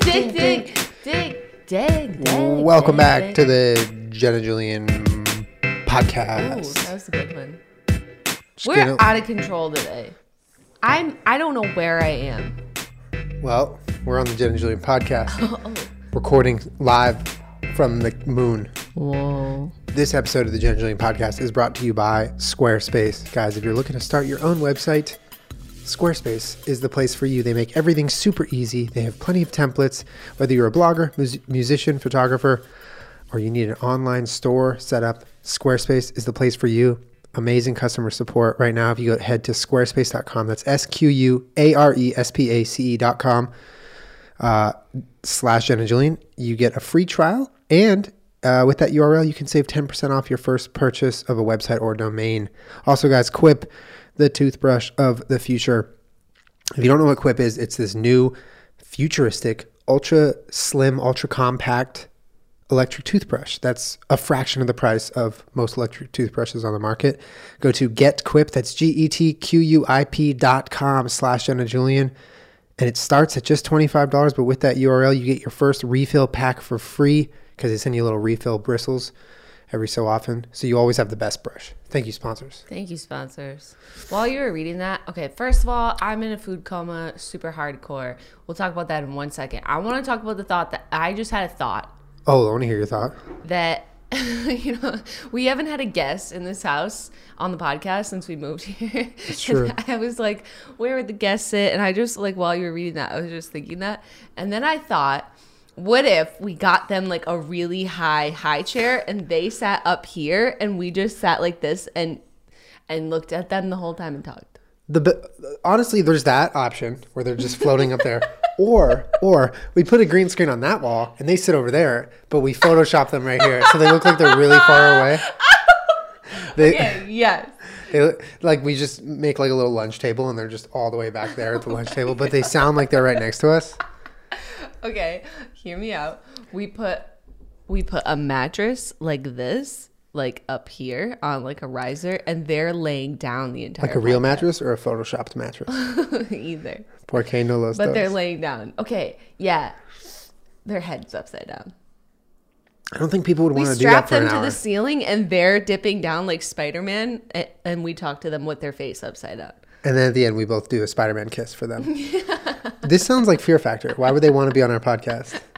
dig, dig, dig, dig, dig, dig. Welcome back to the Jenna Julien Ooh, podcast. that was a good one. Just We're gonna- out of control today. I'm. I don't know where I am. well, we're on the Jenna Julien podcast, Oh. recording live from the moon. Whoa. This episode of the Jenna Julien podcast is brought to you by Squarespace. Guys, if you're looking to start your own website, Squarespace is the place for you. They make everything super easy. They have plenty of templates. Whether you're a blogger, mus- musician, photographer, or you need an online store set up, Squarespace is the place for you. Amazing customer support right now. If you go head to squarespace.com, that's S Q U A R E S P A C E.com uh, slash Jenna Julien, you get a free trial. And uh, with that URL, you can save 10% off your first purchase of a website or domain. Also, guys, Quip, the toothbrush of the future. If you don't know what Quip is, it's this new futuristic, ultra slim, ultra compact electric toothbrush. That's a fraction of the price of most electric toothbrushes on the market. Go to getquip, that's G-E-T-Q-U-I-P dot com slash Jenna Julien. And it starts at just $25, but with that URL, you get your first refill pack for free because they send you little refill bristles every so often. So you always have the best brush. Thank you, sponsors. Thank you, sponsors. While you were reading that, okay, first of all, I'm in a food coma, super hardcore. We'll talk about that in one second. I want to talk about the thought that I just had a thought Oh, I want to hear your thought. that you know we haven't had a guest in this house on the podcast since we moved here. It's true. I was like, where would the guest sit? And I just like while you were reading that, I was just thinking that, and then I thought. What if we got them like a really high high chair and they sat up here and we just sat like this and and looked at them the whole time and talked. The honestly, there's that option where they're just floating up there, or or we put a green screen on that wall and they sit over there, but we Photoshop them right here, so they look like they're really far away. They, Yeah, yes. they like we just make like a little lunch table and they're just all the way back there at the lunch table, but they sound like they're right next to us. Okay, hear me out. We put we put a mattress like this, like up here on like a riser, and they're laying down the entire Like a real mattress or a photoshopped mattress. either. Porque no los But they're laying down. Okay, yeah. Their heads upside down. I don't think people would want to do that strap for them an to the ceiling and they're dipping down like Spider Man, and we talk to them with their face upside down. And then at the end, we both do a Spider-Man kiss for them. this sounds like Fear Factor. Why would they want to be on our podcast?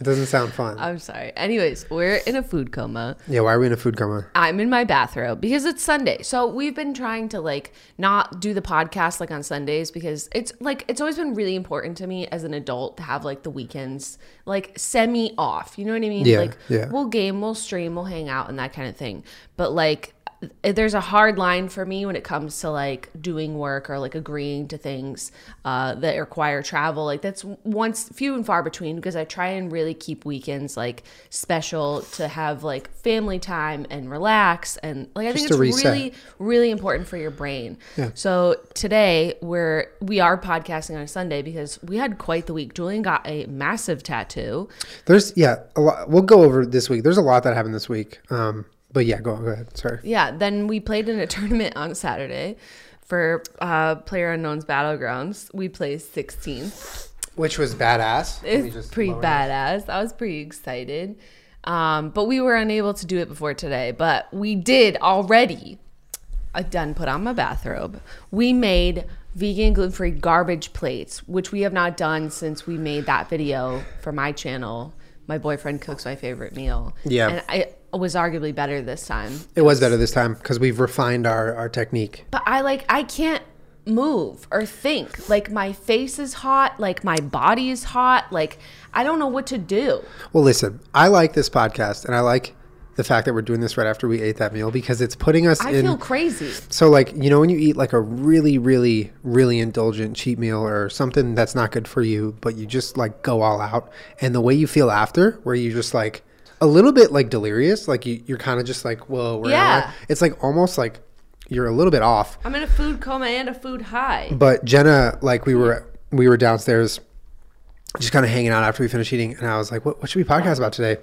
It doesn't sound fun. I'm sorry. Anyways, we're in a food coma. yeah, why are we in a food coma? I'm in my bathrobe because it's Sunday. So we've been trying to like not do the podcast like on Sundays because it's like it's always been really important to me as an adult to have like the weekends like semi off. You know what I mean? Yeah, like yeah. we'll game, we'll stream, we'll hang out and that kind of thing. But like there's a hard line for me when it comes to like doing work or like agreeing to things uh, that require travel. Like that's once few and far between because I try and really keep weekends like special to have like family time and relax and like I think Just to it's reset. really really important for your brain. Yeah. So today we're we are podcasting on a Sunday because we had quite the week. Julien got a massive tattoo. There's yeah, a lot. We'll go over this week. There's a lot that happened this week. Um, but yeah, go go ahead. Sorry. Yeah, then we played in a tournament on Saturday for uh, Player Unknown's Battlegrounds. We placed 16th. Which was badass. It's pretty badass. I was pretty excited. Um, but we were unable to do it before today. But we did already. I done put on my bathrobe. We made vegan gluten free garbage plates, which we have not done since we made that video for my channel. My boyfriend cooks my favorite meal. Yeah. And I it was arguably better this time. It was better this time because we've refined our, our technique. But I like I can't move or think. Like my face is hot, like my body is hot, like I don't know what to do. Well, listen, I like this podcast and I like the fact that we're doing this right after we ate that meal because it's putting us I in. feel crazy. So, like, you know, when you eat like a really, really, really indulgent cheat meal or something that's not good for you, but you just like go all out, and the way you feel after, where you just like a little bit like delirious, like you, you're kind of just like, whoa, where am Yeah. It's like almost like you're a little bit off. I'm in a food coma and a food high. But Jenna, like, we were we were downstairs, just kind of hanging out after we finished eating, and I was like, what, what should we podcast about today?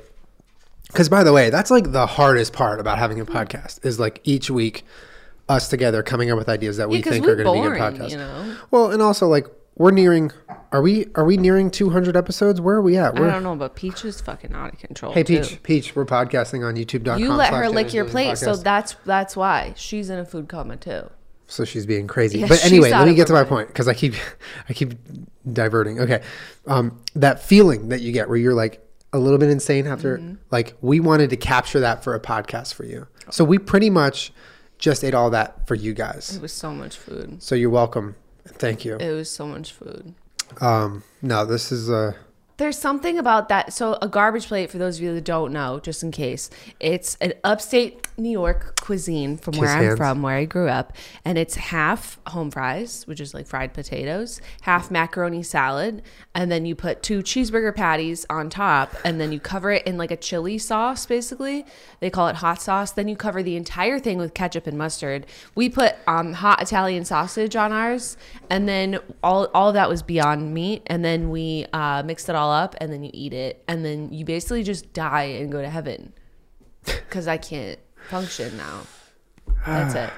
Because by the way, that's like the hardest part about having a hmm. podcast is like each week us together coming up with ideas that we Yeah, think we're going to be good podcasts. you know? Well, and also like we're nearing. Are we? Are we nearing 200 episodes? Where are we at? I We're, I don't know, but Peach is fucking out of control. hey, too. Peach. Peach. We're podcasting on YouTube.com. You let her lick your plate, so that's that's why she's in a food coma too. so she's being crazy. Yeah, but anyway, let me get to my mind. point because I keep, I keep diverting. Okay, um, that feeling that you get where you're like a little bit insane after, Mm-hmm. like we wanted to capture that for a podcast for you. So we pretty much just ate all that for you guys. It was so much food. So you're welcome. Thank you. It was so much food. Um, no, this is uh There's something about that. So a garbage plate, for those of you that don't know, just in case, it's an upstate New York cuisine from where Kiss I'm from, where I grew up, and it's half home fries, which is like fried potatoes, half macaroni salad, and then you put two cheeseburger patties on top, and then you cover it in like a chili sauce, basically. They call it hot sauce. Then you cover the entire thing with ketchup and mustard. We put um, hot Italian sausage on ours, and then all all of that was Beyond Meat, and then we uh, mixed it all up, and then you eat it, and then you basically just die and go to heaven because I can't function now. That's it.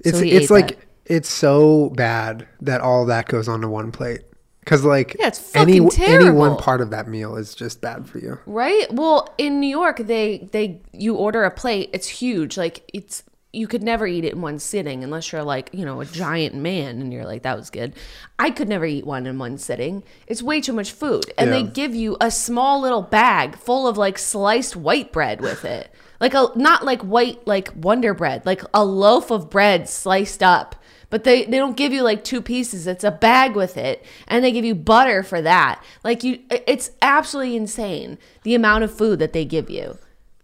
it's So it's like that. it's so bad that all that goes onto one plate. Cause like Yeah, it's any fucking any one part of that meal is just bad for you. Right? Well, in New York, they they you order a plate. It's huge. Like it's you could never eat it in one sitting unless you're like you know a giant man and you're like that was good. I could never eat one in one sitting. It's way too much food, and they give you a small little bag full of like sliced white bread with it. Like a not like white like Wonder Bread, like a loaf of bread sliced up. But they, they don't give you like two pieces. It's a bag with it. And they give you butter for that. Like you it's absolutely insane the amount of food that they give you.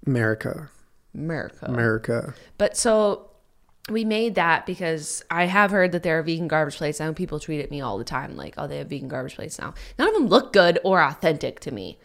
America. America. America. But so we made that because I have heard that there are vegan garbage plates. I know people tweet at me all the time, like, oh, they have vegan garbage plates now. None of them look good or authentic to me.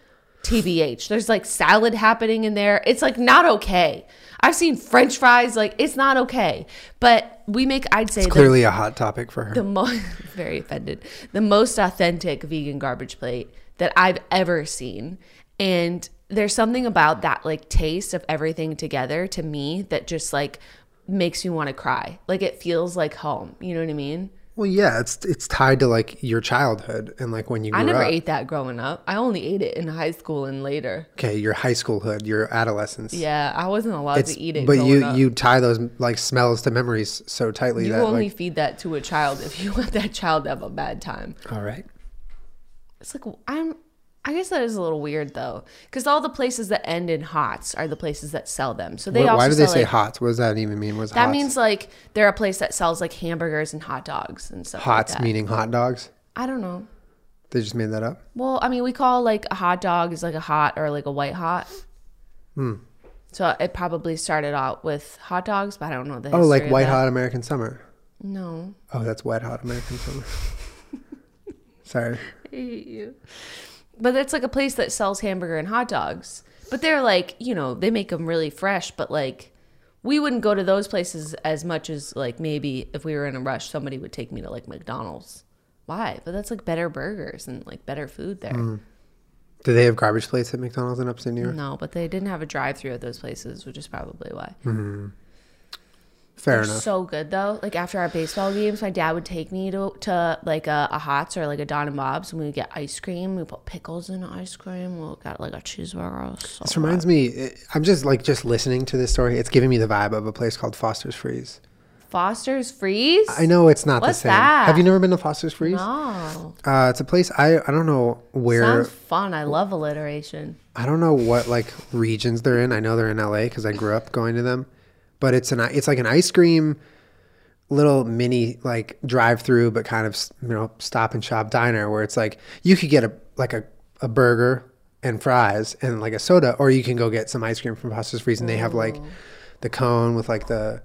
TBH. There's like salad happening in there. It's like not okay. I've seen French fries, like it's not okay. But we make, I'd say, the Clearly a hot topic for her. the most very offended the most authentic vegan garbage plate that i've ever seen and there's something about that like taste of everything together to me that just like makes me want to cry like it feels like home you know what i mean well, yeah, it's it's tied to like your childhood and like when you grew i never up. ate that growing up i only ate it in high school and later Okay, your high schoolhood, your adolescence. yeah i wasn't allowed It's, to eat it but you up. you tie those like smells to memories so tightly that you that only like feed that to a child if you want that child to have a bad time all right. It's like I'm. I guess that is a little weird though, because all the places that end in hots are the places that sell them. So they also why do they sell, say like, hots? What does that even mean? Was That means like they're a place that sells like hamburgers and hot dogs and stuff. hots like that. meaning hot dogs? I don't know. They just made that up. Well, I mean, we call like a hot dog is like a hot or like a white hot. Hmm. So it probably started out with hot dogs, but I don't know the. Oh, like white hot American summer. No. Oh, that's wet hot American summer. Sorry. I hate you. But it's like a place that sells hamburger and hot dogs. But they're like, you know, they make them really fresh, but like we wouldn't go to those places as much as like maybe if we were in a rush somebody would take me to like McDonald's. Why? But that's like better burgers and like better food there. Mm. Do they have garbage plates at McDonald's in upstate New York? No, but they didn't have a drive-through at those places, which is probably why. Fair enough. so good though. Like after our baseball games, my dad would take me to to like a, a Hots or like a Don and Bob's, and we would get ice cream. We put pickles in ice cream. We got like a cheeseburger. So This reminds me. eh, I'm just like just listening to this story. It's giving me the vibe of a place called Foster's Freeze. Foster's Freeze. I know it's not What's the same. that? Have you never been to Foster's Freeze? No, Uh, it's a place I I don't know where sounds fun. I love alliteration. I don't know what like regions they're in. I know they're in LA because I grew up going to them, but it's an it's like an ice cream little mini like drive through, but kind of you know stop and shop diner where it's like you could get a like a, a burger and fries and like a soda, or you can go get some ice cream from Foster's Freeze, and they have like oh. the cone with like the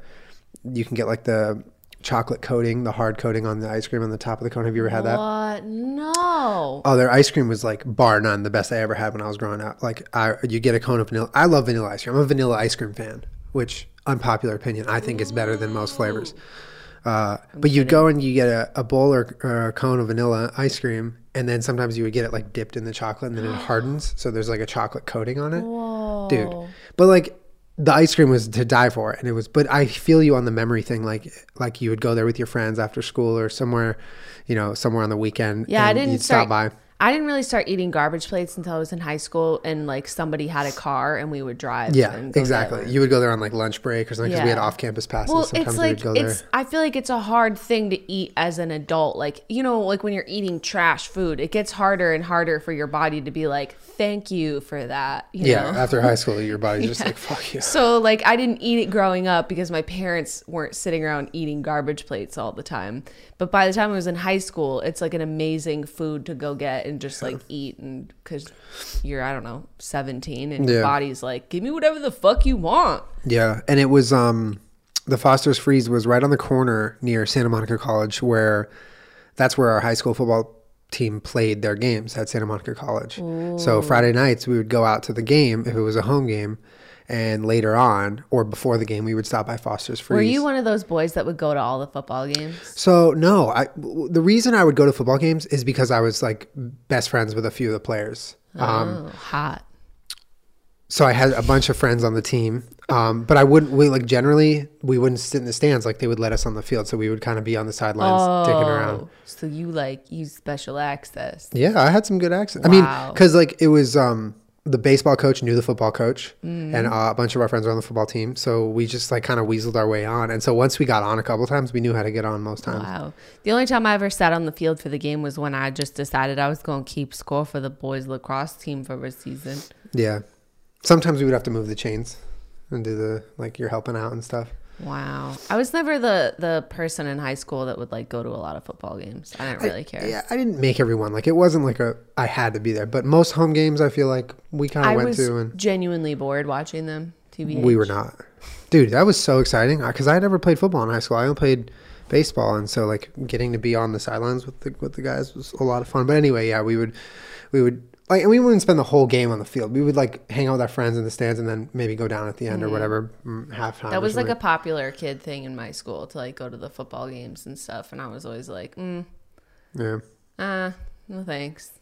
you can get like the chocolate coating, the hard coating on the ice cream on the top of the cone. Have you ever had that? What? No. Oh, their ice cream was like bar none, the best I ever had when I was growing up. Like, I, you get a cone of vanilla. I love vanilla ice cream. I'm a vanilla ice cream fan, which unpopular opinion, I think it's better than most flavors. Uh, but you'd go and you get a, a bowl or, or a cone of vanilla ice cream, and then sometimes you would get it like dipped in the chocolate, and then it hardens, so there's like a chocolate coating on it, dude. But like, the ice cream was to die for, and it was. But I feel you on the memory thing, like like you would go there with your friends after school or somewhere, you know, somewhere on the weekend. Yeah, I and didn't you'd start- stop by. I didn't really start eating garbage plates until I was in high school, and like somebody had a car and we would drive. Yeah, exactly. You would go there on like lunch break or something because we had off-campus passes. Well, Sometimes it's like would go there. it's. I feel like it's a hard thing to eat as an adult. Like you know, like when you're eating trash food, it gets harder and harder for your body to be like, "Thank you for that." You Yeah, know? after high school, your body's just like fuck you. So like I didn't eat it growing up because my parents weren't sitting around eating garbage plates all the time. But by the time I was in high school, it's like an amazing food to go get and just like eat and cuz you're I don't know, 17 and your Yeah. body's like, "Give me whatever the fuck you want." Yeah, and it was um the Foster's Freeze was right on the corner near Santa Monica College where that's where our high school football team played their games at Santa Monica College. So Friday nights we would go out to the game if it was a home game and later on or before the game we would stop by Foster's Freeze. Were you one of those boys that would go to all the football games? So no, I the reason I would go to football games is because I was like best friends with a few of the players. Um, oh, hot. so I had a bunch of friends on the team, um, but I wouldn't. We like generally we wouldn't sit in the stands like they would let us on the field, so we would kind of be on the sidelines dicking around. Oh, so you like use special access. Yeah, I had some good access. I mean, because like it was um, the baseball coach knew the football coach, and uh, a bunch of our friends were on the football team, so we just like kind of weaseled our way on. And so once we got on a couple times, we knew how to get on most times. Wow. The only time I ever sat on the field for the game was when I just decided I was going to keep score for the boys lacrosse team for a season. Yeah, sometimes we would have to move the chains and do the like you're helping out and stuff. Wow. I was never the the person in high school that would like go to a lot of football games. I didn't really care. Yeah, I didn't make everyone like it wasn't like a I had to be there, but most home games I feel like we kind of went to and genuinely bored watching them. TBH. we were not. Dude, that was so exciting uh, because I never played football in high school. I only played baseball, and so like getting to be on the sidelines with the with the guys was a lot of fun. But anyway, yeah, we would we would like and we wouldn't spend the whole game on the field. We would like hang out with our friends in the stands and then maybe go down at the end or whatever mm, halftime. Mm-hmm. That was like a popular kid thing in my school to like go to the football games and stuff. And I was always like, mm, yeah. uh, no thanks.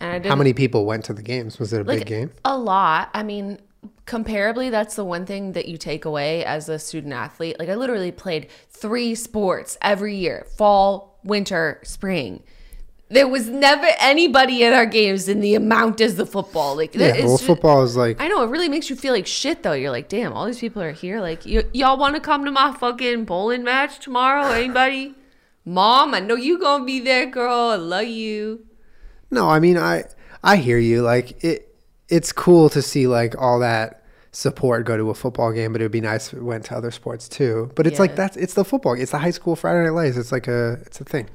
And I didn't How many people went to the games? Was it a like big game? a lot i mean comparably that's the one thing that you take away as a student athlete like i literally played three sports every year fall winter spring there was never anybody in our games in the amount as the football like Yeah, it's well, just- football is like I know it really makes you feel like shit though. You're like, damn, all these people are here. Like, y- y'all want to come to my fucking bowling match tomorrow? Anybody? Mom, I know you gonna be there, girl. I love you. No, I mean I I hear you. Like it it's cool to see like all that support go to a football game, but it would be nice if it went to other sports too. But it's Yeah. like that's it's the football. It's the high school Friday night lights. It's like a it's a thing.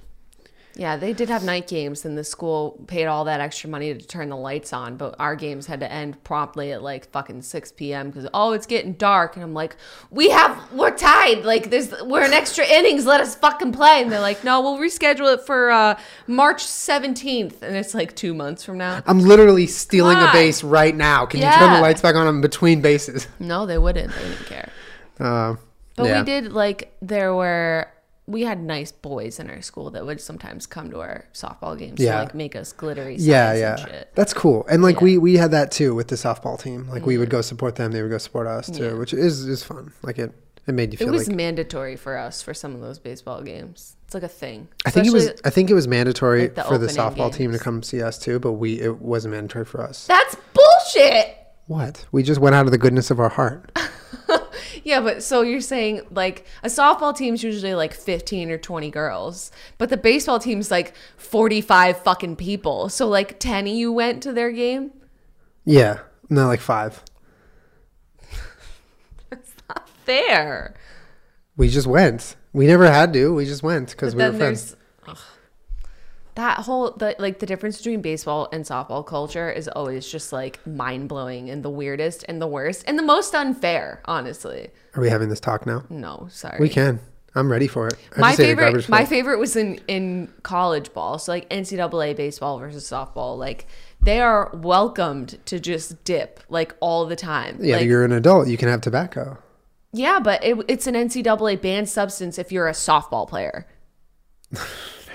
Yeah, they did have night games, and the school paid all that extra money to turn the lights on. But our games had to end promptly at like fucking six p.m. because oh, it's getting dark, and I'm like, we have we're tied. Like there's we're in extra innings. Let us fucking play. And they're like, no, we'll reschedule it for uh, March seventeenth, and it's like two months from now. I'm literally stealing a base right now. Can you turn the lights back on in between bases? No, they wouldn't. They didn't care. Uh, But yeah. we did like there were we had nice boys in our school that would sometimes come to our softball games Yeah. to like make us glittery Yeah, and yeah, shit. that's cool. And like Yeah. we we had that too with the softball team. Like we would go support them, they would go support us too, Yeah. which is is fun. Like it it made you feel. It was like mandatory for us for some of those baseball games. It's like a thing. I think it was I think it was mandatory like the for the softball team to come see us too, but we it wasn't mandatory for us. That's bullshit. What? We just went out of the goodness of our heart. Yeah, but so you're saying like a softball team's usually like 15 or 20 girls, but the baseball team's like 45 fucking people. So like 10 of you went to their game? Yeah. No, like five. That's not Fair. We just went. We never had to. We just went because we were friends. That whole the like the difference between baseball and softball culture is always just like mind blowing and the weirdest and the worst and the most unfair. Honestly, Are we having this talk now? no, sorry. We can. I'm ready for it. I my just ate a favorite, my favorite was in in college ball. So like NCAA baseball versus softball. Like they are welcomed to just dip like all the time. Yeah, like, you're an adult. You can have tobacco. yeah, but it, it's an NCAA banned substance if you're a softball player.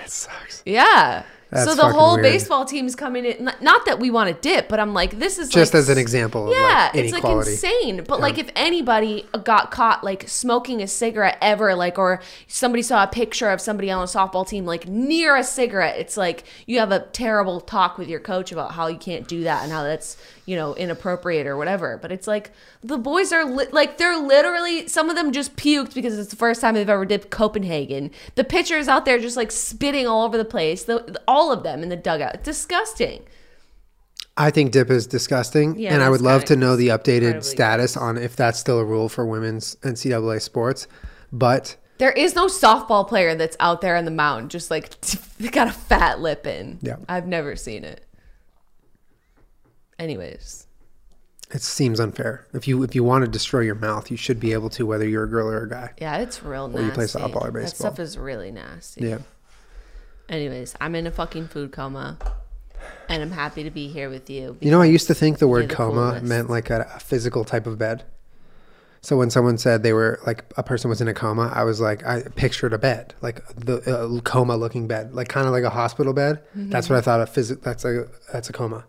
That sucks. Yeah. That's so the whole weird. baseball team's coming in. not- that we want to dip, but I'm like, this is Just like as an example of Yeah, like it's like insane. But like, if anybody got caught like smoking a cigarette ever, like, or somebody saw a picture of somebody on a softball team like near a cigarette, it's like you have a terrible talk with your coach about how you can't do that and how that's you know inappropriate or whatever. But it's like the boys are li- like they're literally some of them just puked because it's the first time they've ever dipped Copenhagen. The pitchers out there just like spitting all over the place. The, all of them in the dugout, disgusting. I think dip is disgusting, Yeah, and I would love to know the updated status on if that's still a rule for women's NCAA sports. But There is no softball player that's out there on the mound, just like they got a fat lip in. Yeah. I've never seen it. Anyways, it seems unfair. If you if you want to destroy your mouth, you should be able to, whether you're a girl or a guy. yeah, it's real nasty. you play softball or baseball. That stuff is really nasty. Yeah. Anyways, I'm in a fucking food coma, and I'm happy to be here with you. You know, I used to think the word the coma coolest. meant like a, a physical type of bed. So when someone said they were like a person was in a coma, I was like, I pictured a bed, like the uh, coma looking bed, like kind of like a hospital bed. Mm-hmm. That's what I thought a Phys- that's a that's a coma.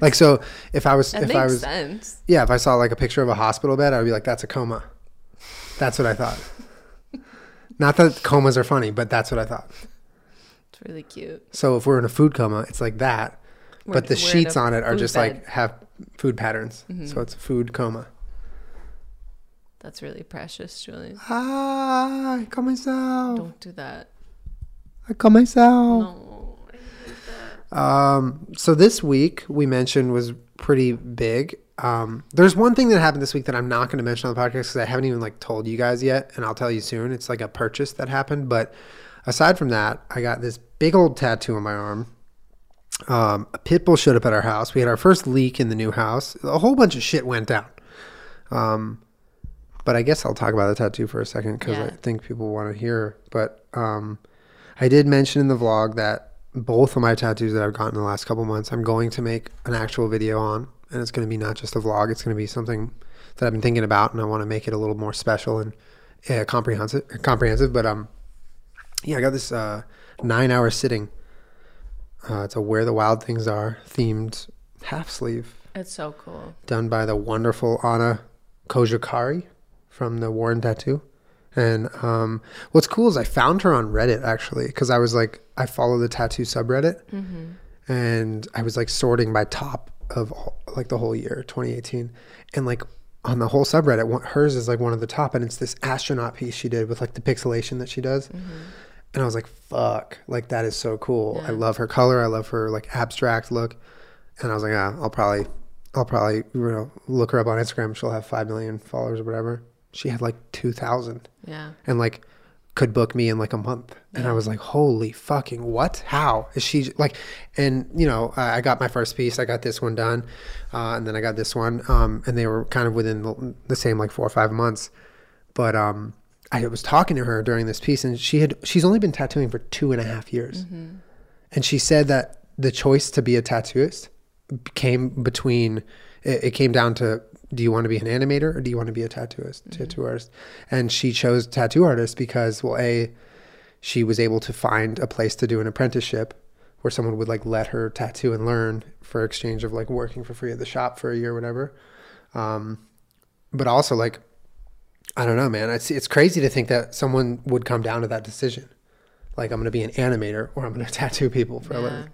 Like so, if I was if I was sense. yeah, if I saw like a picture of a hospital bed, I would be like, that's a coma. That's what I thought. Not that comas are funny, but that's what I thought. It's really cute. So if we're in a food coma, it's like that, We're- but the sheets on it are just bed. Mm-hmm. like have food patterns. So it's a food coma. That's really precious, Julien. Ah, comenzó. Don't do that. Comenzó. No. Um, so this week we mentioned was pretty big. Um, there's one thing that happened this week that I'm not going to mention on the podcast because I haven't even like told you guys yet, and I'll tell you soon. It's like a purchase that happened, but aside from that, I got this big old tattoo on my arm. Um, a pit bull showed up at our house. We had our first leak in the new house. A whole bunch of shit went down. Um, but I guess I'll talk about the tattoo for a second because I think people want to hear. But um, I did mention in the vlog that both of my tattoos that I've gotten in the last couple months, I'm going to make an actual video on, and it's going to be not just a vlog. It's going to be something that I've been thinking about, and I want to make it a little more special and uh, comprehensive. Comprehensive, but um, yeah, I got this uh, nine-hour sitting. Uh, it's a "Where the Wild Things Are" themed half sleeve It's so cool. done by the wonderful Anna Kojakari from the Warren Tattoo. And um, what's cool is I found her on Reddit actually because I was like I follow the tattoo subreddit, and I was like sorting by top of all, like the whole year 2018, and like on the whole subreddit, one, hers is like one of the top, and it's this astronaut piece she did with like the pixelation that she does. And I was like, fuck, like that is so cool. I love her color. I love her like abstract look. And I was like, ah, I'll probably, I'll probably you know, look her up on Instagram. She'll have 5 million followers or whatever. She had like 2,000 Yeah. and like could book me in like a month. And I was like, holy fucking what? How is she like? And you know, I I got my first piece. I got this one done, uh, and then I got this one, um, and they were kind of within the, the same like four or five months. But um, I was talking to her during this piece, and she had she's only been tattooing for two and a half years, and she said that the choice to be a tattooist came between it, it came down to do you want to be an animator or do you want to be a tattooist tattoo artist and she chose tattoo artist because well a she was able to find a place to do an apprenticeship where someone would like let her tattoo and learn for exchange of like working for free at the shop for a year or whatever. Um, but also like i don't know man. It's, it's crazy to think that someone would come down to that decision. Like i'm going to be an animator or i'm going to tattoo people for a living.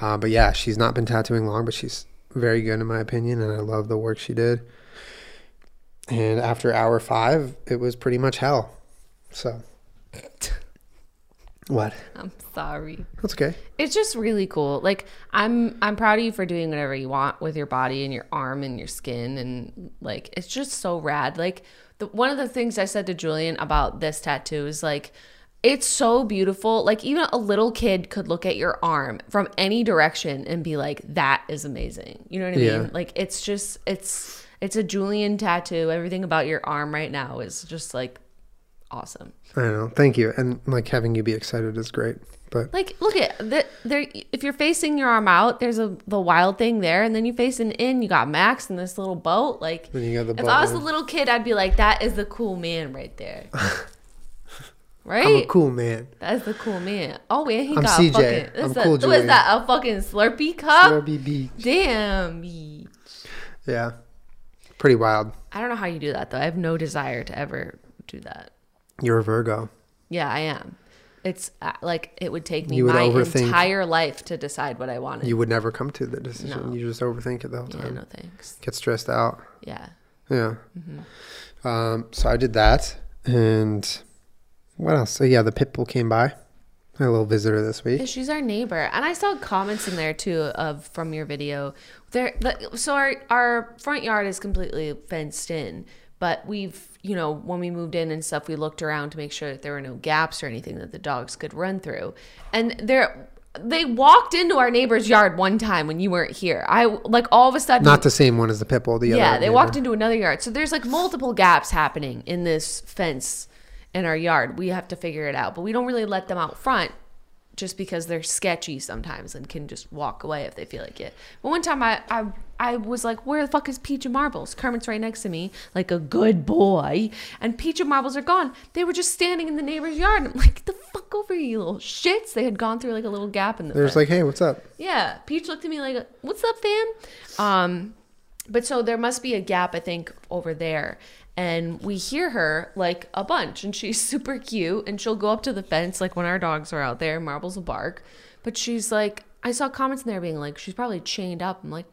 Uh, but yeah, she's not been tattooing long, but she's very good in my opinion, and I love the work she did. And after hour five, it was pretty much hell. So, what? I'm sorry. That's okay. It's just really cool. Like I'm I'm proud of you for doing whatever you want with your body and your arm and your skin and like it's just so rad. Like the, one of the things I said to Julien about this tattoo is like it's so beautiful. Like even a little kid could look at your arm from any direction and be like that is amazing. You know what I Yeah. mean? Like it's just it's it's a Julien tattoo. Everything about your arm right now is just like awesome. I know. Thank you. And like having you be excited is great. But Like, look at the, there. If you're facing your arm out, there's a the wild thing there, and then you face facing in, you got Max and this little boat. Like, Then you got the if I was a little kid, I'd be like, that is the cool man right there. right? I'm a cool man. That's the cool man. Oh, and he I'm got CJ. a fucking. I'm What's, cool, that, what's that? A fucking Slurpee cup? Slurpee beach. Damn. ye- Yeah. Pretty wild. I don't know how you do that though. I have no desire to ever do that. You're a Virgo. Yeah, I am. It's uh, like it would take me would my overthink. entire life to decide what I wanted. You would never come to the decision. No. You just overthink it the whole time. yeah, no thanks. Get stressed out. Yeah. Yeah. Mm-hmm. Um, so I did that. And what else? So yeah, the pit bull came by. A little visitor this Yeah, week. She's our neighbor, and I saw comments in there too of from your video. There, the, so our our front yard is completely fenced in, but we've you know when we moved in and stuff, we looked around to make sure that there were no gaps or anything that the dogs could run through. And there, they walked into our neighbor's yard one time when you weren't here. I like all of a sudden Not the same one as the pit bull. The other. yeah, they neighbor. walked into another yard. So there's like multiple gaps happening in this fence in our yard. We have to figure it out, but we don't really let them out front just because they're sketchy sometimes and can just walk away if they feel like it. But one time I I, I was like, where the fuck is Peach and Marbles? Kermit's right next to me, like a good boy. And Peach and Marbles are gone. They were just standing in the neighbor's yard. I'm like, get the fuck over you little shits. They had gone through like a little gap in the There's fence. like, hey, what's up? Yeah, Peach looked at me like, "What's up, fam?" Um, but so there must be a gap, I think, over there, and we hear her like a bunch, and she's super cute, and she'll go up to the fence like when our dogs are out there. Marbles will bark, but she's like, I saw comments in there being like, she's probably chained up. I'm like.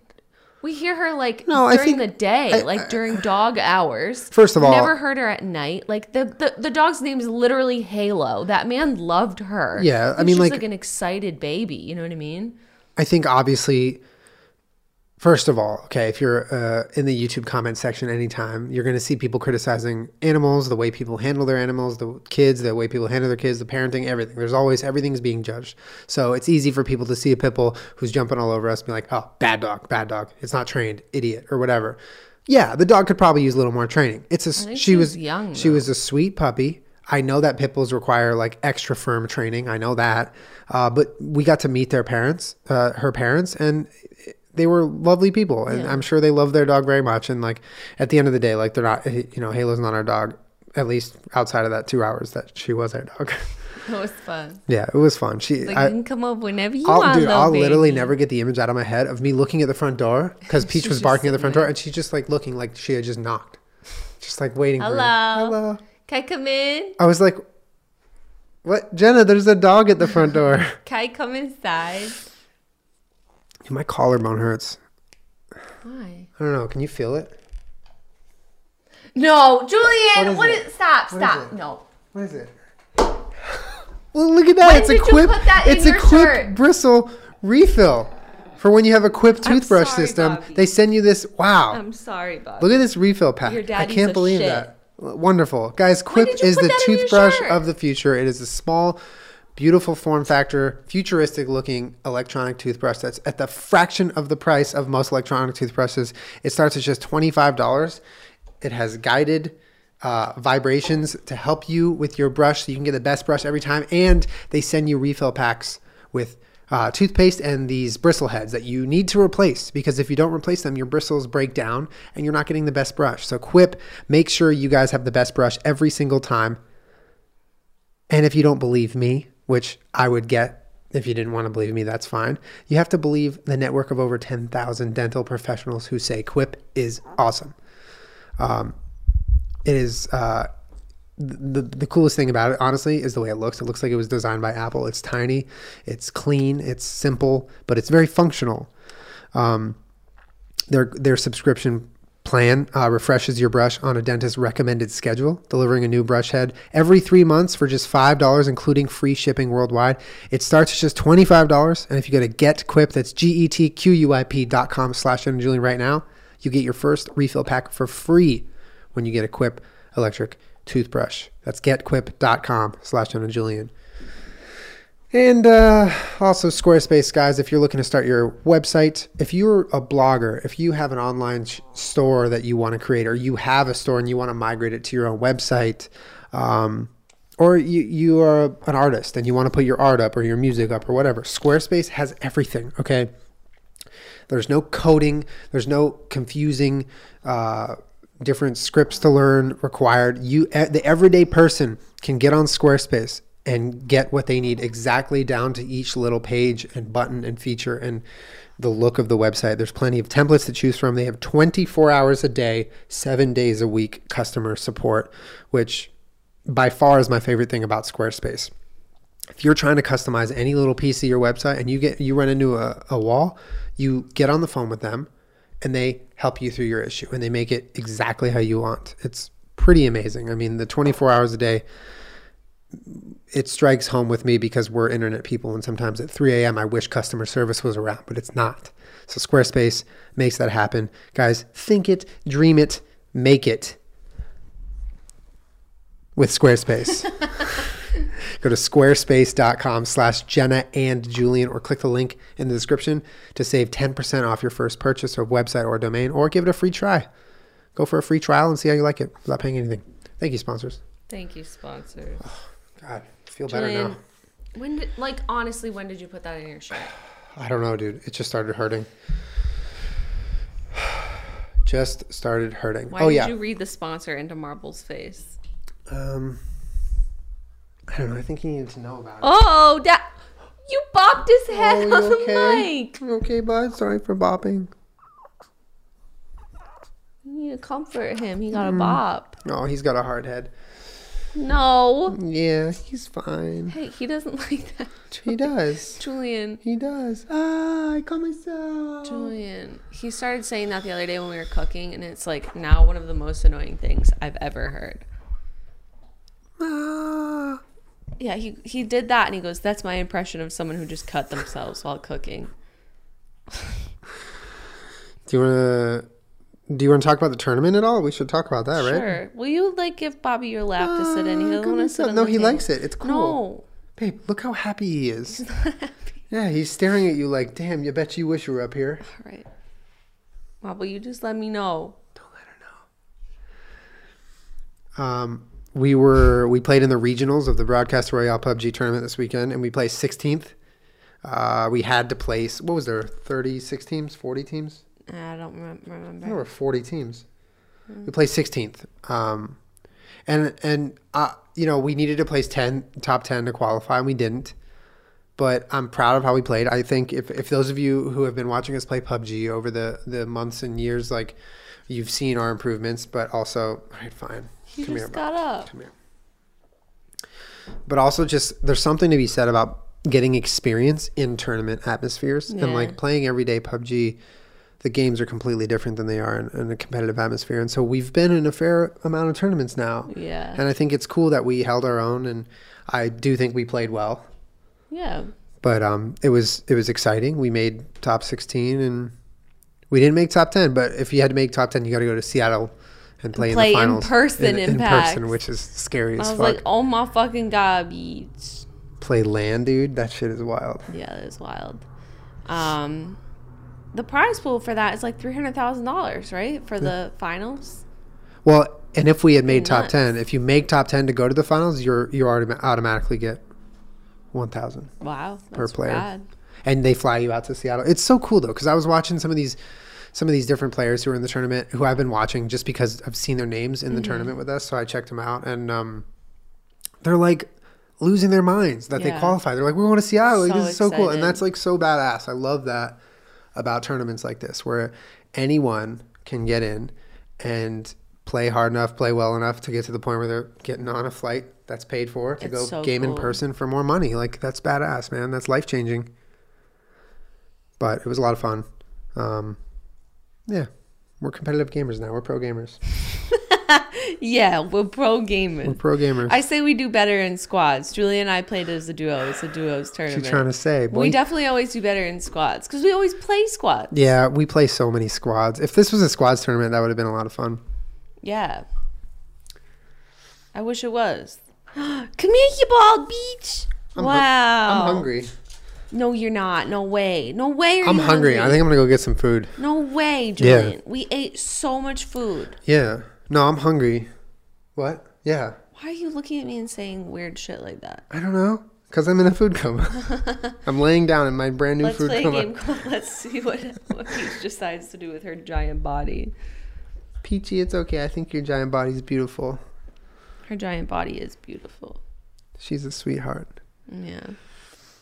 We hear her like No, I during the day, I- like during dog hours. First of all- never heard her at night. Like the, the the dog's name is literally Halo. That man loved her. Yeah, I mean, like- like an excited baby. You know what I mean? I think obviously, first of all, okay, if you're uh, in the YouTube comment section anytime, you're going to see people criticizing animals, the way people handle their animals, the kids, the way people handle their kids, the parenting, everything. There's always everything's being judged. So it's easy for people to see a pit bull who's jumping all over us and be like, oh, bad dog, bad dog. It's not trained, idiot, or whatever. Yeah, the dog could probably use a little more training. It's a she she was was young, She though. was a sweet puppy. I know that pit bulls require like extra firm training. I know that, uh, but we got to meet their parents, uh, her parents, and they were lovely people, and Yeah. I'm sure they love their dog very much. And like at the end of the day, like they're not, eh, you know, Halo's not our dog. At least outside of that two hours that she was our dog. It was fun. yeah, it was fun. She, Like I, you can come up whenever you I'll, want, dude, I'll literally never get the image out of my head of me looking at the front door because Peach was barking at the front there. door, and she's just like looking like she had just knocked, just like waiting. Hello. Hello. Can I come in? I was like, "What, Jenna? There's a dog at the front door." Can I come inside? My collarbone hurts. Why? I don't know. Can you feel it? No, Julien. is What is? Stop! What is Stop! it? No. What is it? Well, look at that. When it's a quip. that it's a quip shirt? bristle refill for when you have a quip toothbrush sorry, system. Bobby. They send you this. Wow. I'm sorry, Bob. Look at this refill pack. Your I can't believe shit. that. Wonderful. Guys, Quip is the that in your toothbrush of the future. It is a small, beautiful form factor, futuristic looking electronic toothbrush that's at the fraction of the price of most electronic toothbrushes. It starts at just $25. It has guided uh, vibrations to help you with your brush so you can get the best brush every time. And they send you refill packs with uh, toothpaste and these bristle heads that you need to replace because if you don't replace them, your bristles break down and you're not getting the best brush. So, Quip, make sure you guys have the best brush every single time. And if you don't believe me, which I would get if you didn't want to believe me, that's fine. You have to believe the network of over 10,000 dental professionals who say Quip is awesome. Um, it is uh, the the coolest thing about it, honestly, is the way it looks. It looks like it was designed by Apple. It's tiny, it's clean, it's simple, but it's very functional. Um, their their subscription plan uh, refreshes your brush on a dentist recommended schedule, delivering a new brush head every three months for just five dollars, including free shipping worldwide. It starts at just twenty five dollars, and if you go to GetQuip, that's G E T Q U I P dot com slash Julien right now, you get your first refill pack for free when you get a Quip electric toothbrush. That's getquip.com slash Julien. And uh, also Squarespace, guys, if you're looking to start your website, if you're a blogger, if you have an online sh- store that you want to create, or you have a store and you want to migrate it to your own website, um, or you, you are an artist and you want to put your art up or your music up or whatever, Squarespace has everything, okay? There's no coding, there's no confusing uh, different scripts to learn required. You, the everyday person, can get on Squarespace and get what they need exactly down to each little page and button and feature and the look of the website. There's plenty of templates to choose from. They have 24 hours a day, seven days a week customer support, which by far is my favorite thing about Squarespace. If you're trying to customize any little piece of your website and you get you run into a, a wall, you get on the phone with them and they help you through your issue and they make it exactly how you want. It's pretty amazing. I mean, the 24 hours a day, it strikes home with me because we're internet people and sometimes at 3 a.m. I wish customer service was around, but it's not. So Squarespace makes that happen. Guys, think it, dream it, make it with Squarespace. Go to squarespace.com slash Jenna and Julien or click the link in the description to save 10% off your first purchase of website or domain or give it a free try. Go for a free trial and see how you like it without paying anything. Thank you, sponsors. Thank you, sponsors. God, I feel better Julien, now. when did like honestly when did you put that in your shirt? I don't know, dude. It just started hurting. Just started hurting. Why oh did yeah. you read the sponsor into Marble's face? um, I don't know. I think he needed to know about it. Oh, that you bopped his head Oh, on the okay? mic. You okay, bud? Sorry for bopping. You need to comfort him. He got a Mm. bop. Oh, he's got a hard head. No. Yeah, he's fine. Hey, he doesn't like that. He does. Julien. He does. Ah, I call myself. Julien. He started saying that the other day when we were cooking, and it's like now one of the most annoying things I've ever heard. Ah. Yeah, he he did that, and he goes, "That's my impression of someone who just cut themselves while cooking." Do you want to? Do you want to talk about the tournament at all? We should talk about that, right? Sure. Will you like give Bobby your lap to sit in? He doesn't want to sit. No, he table. likes it. It's cool. No. Babe, look how happy he is. He's not happy. Yeah, he's staring at you like, damn, you bet you wish you were up here. All right. Well, will you just let me know? Don't let her know. Um, we were we played in the regionals of the Broadcast Royale PUBG tournament this weekend, and we placed 16th. Uh, we had to place what was there 36 teams, 40 teams? I don't remember. There were 40 teams. We placed 16th. Um, and and uh, you know we needed to place 10 top 10 to qualify, and we didn't. But I'm proud of how we played. I think if, if those of you who have been watching us play PUBG over the, the months and years, like you've seen our improvements, but also, all right, fine. He Come just here, got up. Come here. But also, just there's something to be said about getting experience in tournament atmospheres and like playing everyday PUBG. The games are completely different than they are in, in a competitive atmosphere, and so we've been in a fair amount of tournaments now. Yeah. And I think it's cool that we held our own, and I do think we played well. Yeah. But um, it was it was exciting. We made top 16, and we didn't make top 10. But if you had to make top 10, you got to go to Seattle and play, play in in the finals person in, Impact. person, which is scary I was fuck. like, oh my fucking god, beats. play land, dude. That shit is wild. Yeah, that is wild. Um, the prize pool for that is like three hundred thousand dollars, right, for the finals. Well, and if we had made top 10, if you make top 10 to go to the finals, you're you already automatically get 1,000. Wow, Per player. rad. and they fly you out to Seattle. It's so cool though because I was watching some of these some of these different players who are in the tournament who I've been watching just because I've seen their names in the Mm-hmm. tournament with us. So I checked them out and um, they're like losing their minds that they qualify. They're like, we want to Seattle. Like, So this is so cool, and that's like so badass. I love that about tournaments like this where anyone can get in and play hard enough, play well enough to get to the point where they're getting on a flight that's paid for to It's go so game in person for more money. Like that's badass, man. That's life changing. But it was a lot of fun. Um, yeah, we're competitive gamers now. We're pro gamers. Yeah, we're pro gamers. We're pro gamers. I say we do better in squads. Julie and I played as a duo. It's a duos What tournament. you trying to say, boy? we definitely always do better in squads because we always play squads. yeah, we play so many squads. If this was a squads tournament, that would have been a lot of fun. Yeah. I wish it was. Come here, you bald beach. I'm wow. I'm hungry. No, you're not. No way. No way. I'm you hungry. I think I'm gonna go get some food. No way, Yeah. Julien. We ate so much food. Yeah. No, I'm hungry. What? Yeah. Why are you looking at me and saying weird shit like that? I don't know. Cause I'm in a food coma. I'm laying down in my brand new Let's food play a coma. game called Let's see what, what Peach decides to do with her giant body. Peachy, it's okay. I think your giant body's beautiful. Her giant body is beautiful. She's a sweetheart. Yeah.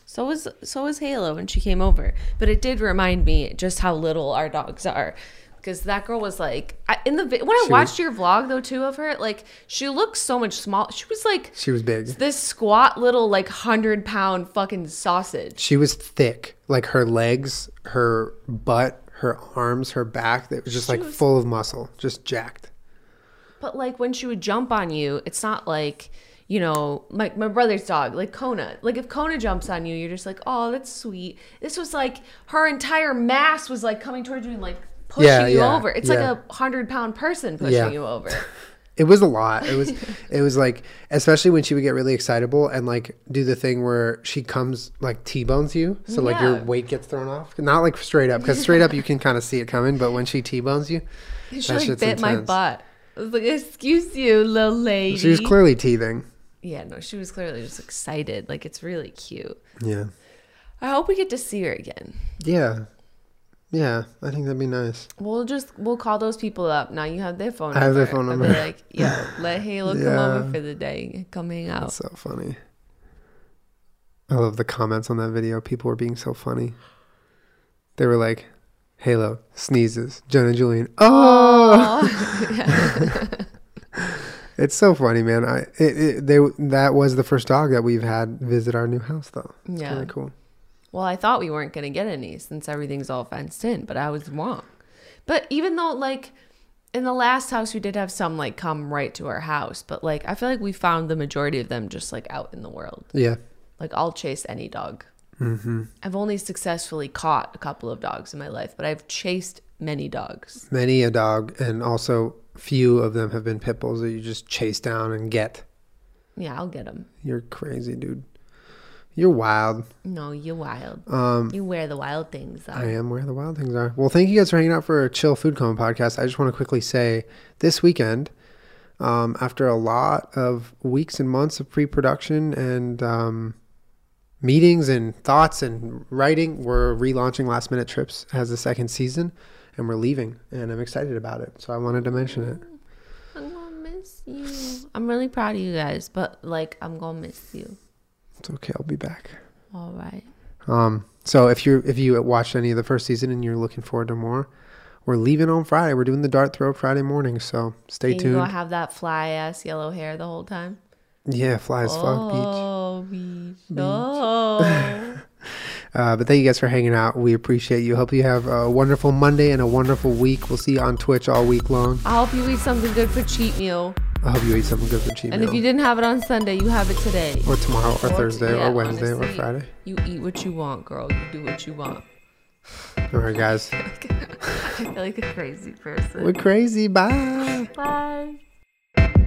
So was so was Halo when she came over, but it did remind me just how little our dogs are. Because that girl was like I, in the when I She watched your vlog though too of her, like she looked so much small. She was like She was big. this squat little like hundred pound fucking sausage. She was thick. Like her legs, her butt, her arms, her back. It was just like was- full of muscle, just jacked. But like when she would jump on you, it's not like you know, like my brother's dog, like Kona. Like if Kona jumps on you, you're just like, oh, that's sweet. This was like her entire mass was like coming towards you and like pushing Yeah, you yeah, over. It's yeah. like a hundred pound person pushing you over. It was a lot. It was it was like especially when she would get really excitable and like do the thing where she comes like T-bones you. So like your weight gets thrown off. Not like straight up cuz straight up you can kind of see it coming, but when she T-bones you, She like bit my butt. I was like, excuse you, little lady. she was clearly teething. yeah, no, she was clearly just excited. Like it's really cute. Yeah. I hope we get to see her again. Yeah. Yeah, I think that'd be nice. We'll just we'll call those people up. Now you have their phone I number. have their phone I'll be like, yeah, let Halo come over for the day. Come hang out. That's so funny. I love the comments on that video. People were being so funny. They were like, Halo sneezes. Jonah Julien. Oh, it's so funny, man. I it, it, they that was the first dog that we've had visit our new house, though. It's Yeah. kind of cool. Well, I thought we weren't going to get any since everything's all fenced in, but I was wrong. But even though, like, in the last house, we did have some, like, come right to our house, but, like, I feel like we found the majority of them just, like, out in the world. Yeah. Like, I'll chase any dog. hmm I've only successfully caught a couple of dogs in my life, but I've chased many dogs. Many a dog, and also few of them have been pit bulls that you just chase down and get. Yeah, I'll get them. You're crazy, dude. You're wild. No, you're wild. Um, You wear the wild things. Though. I am where the wild things are. Well, thank you guys for hanging out for a chill food coma podcast. I just want to quickly say this weekend, um, after a lot of weeks and months of pre-production and um, meetings and thoughts and writing, we're relaunching Last Minute Trips as the second season, and we're leaving, and I'm excited about it. So I wanted to mention it. I'm gonna miss you. I'm really proud of you guys, but like I'm gonna miss you. It's okay. I'll be back. All right. Um, so if you if you watched any of the first season and you're looking forward to more, we're leaving on Friday. We're doing the dart throw Friday morning, so stay And you tuned. gonna have that fly ass yellow hair the whole time? Yeah, fly as fuck, beach. Oh, beach. Oh. Uh, but thank you guys for hanging out. We appreciate you. Hope you have a wonderful Monday and a wonderful week. We'll see you on Twitch all week long. I hope you eat something good for cheat meal. I hope you eat something good for cheat And if you didn't have it on Sunday, you have it today. or tomorrow, or Or- Thursday, yeah, or Wednesday, or. Friday. You eat what you want, girl. You do what you want. All right, guys. I feel like a crazy person. We're crazy. Bye. Bye.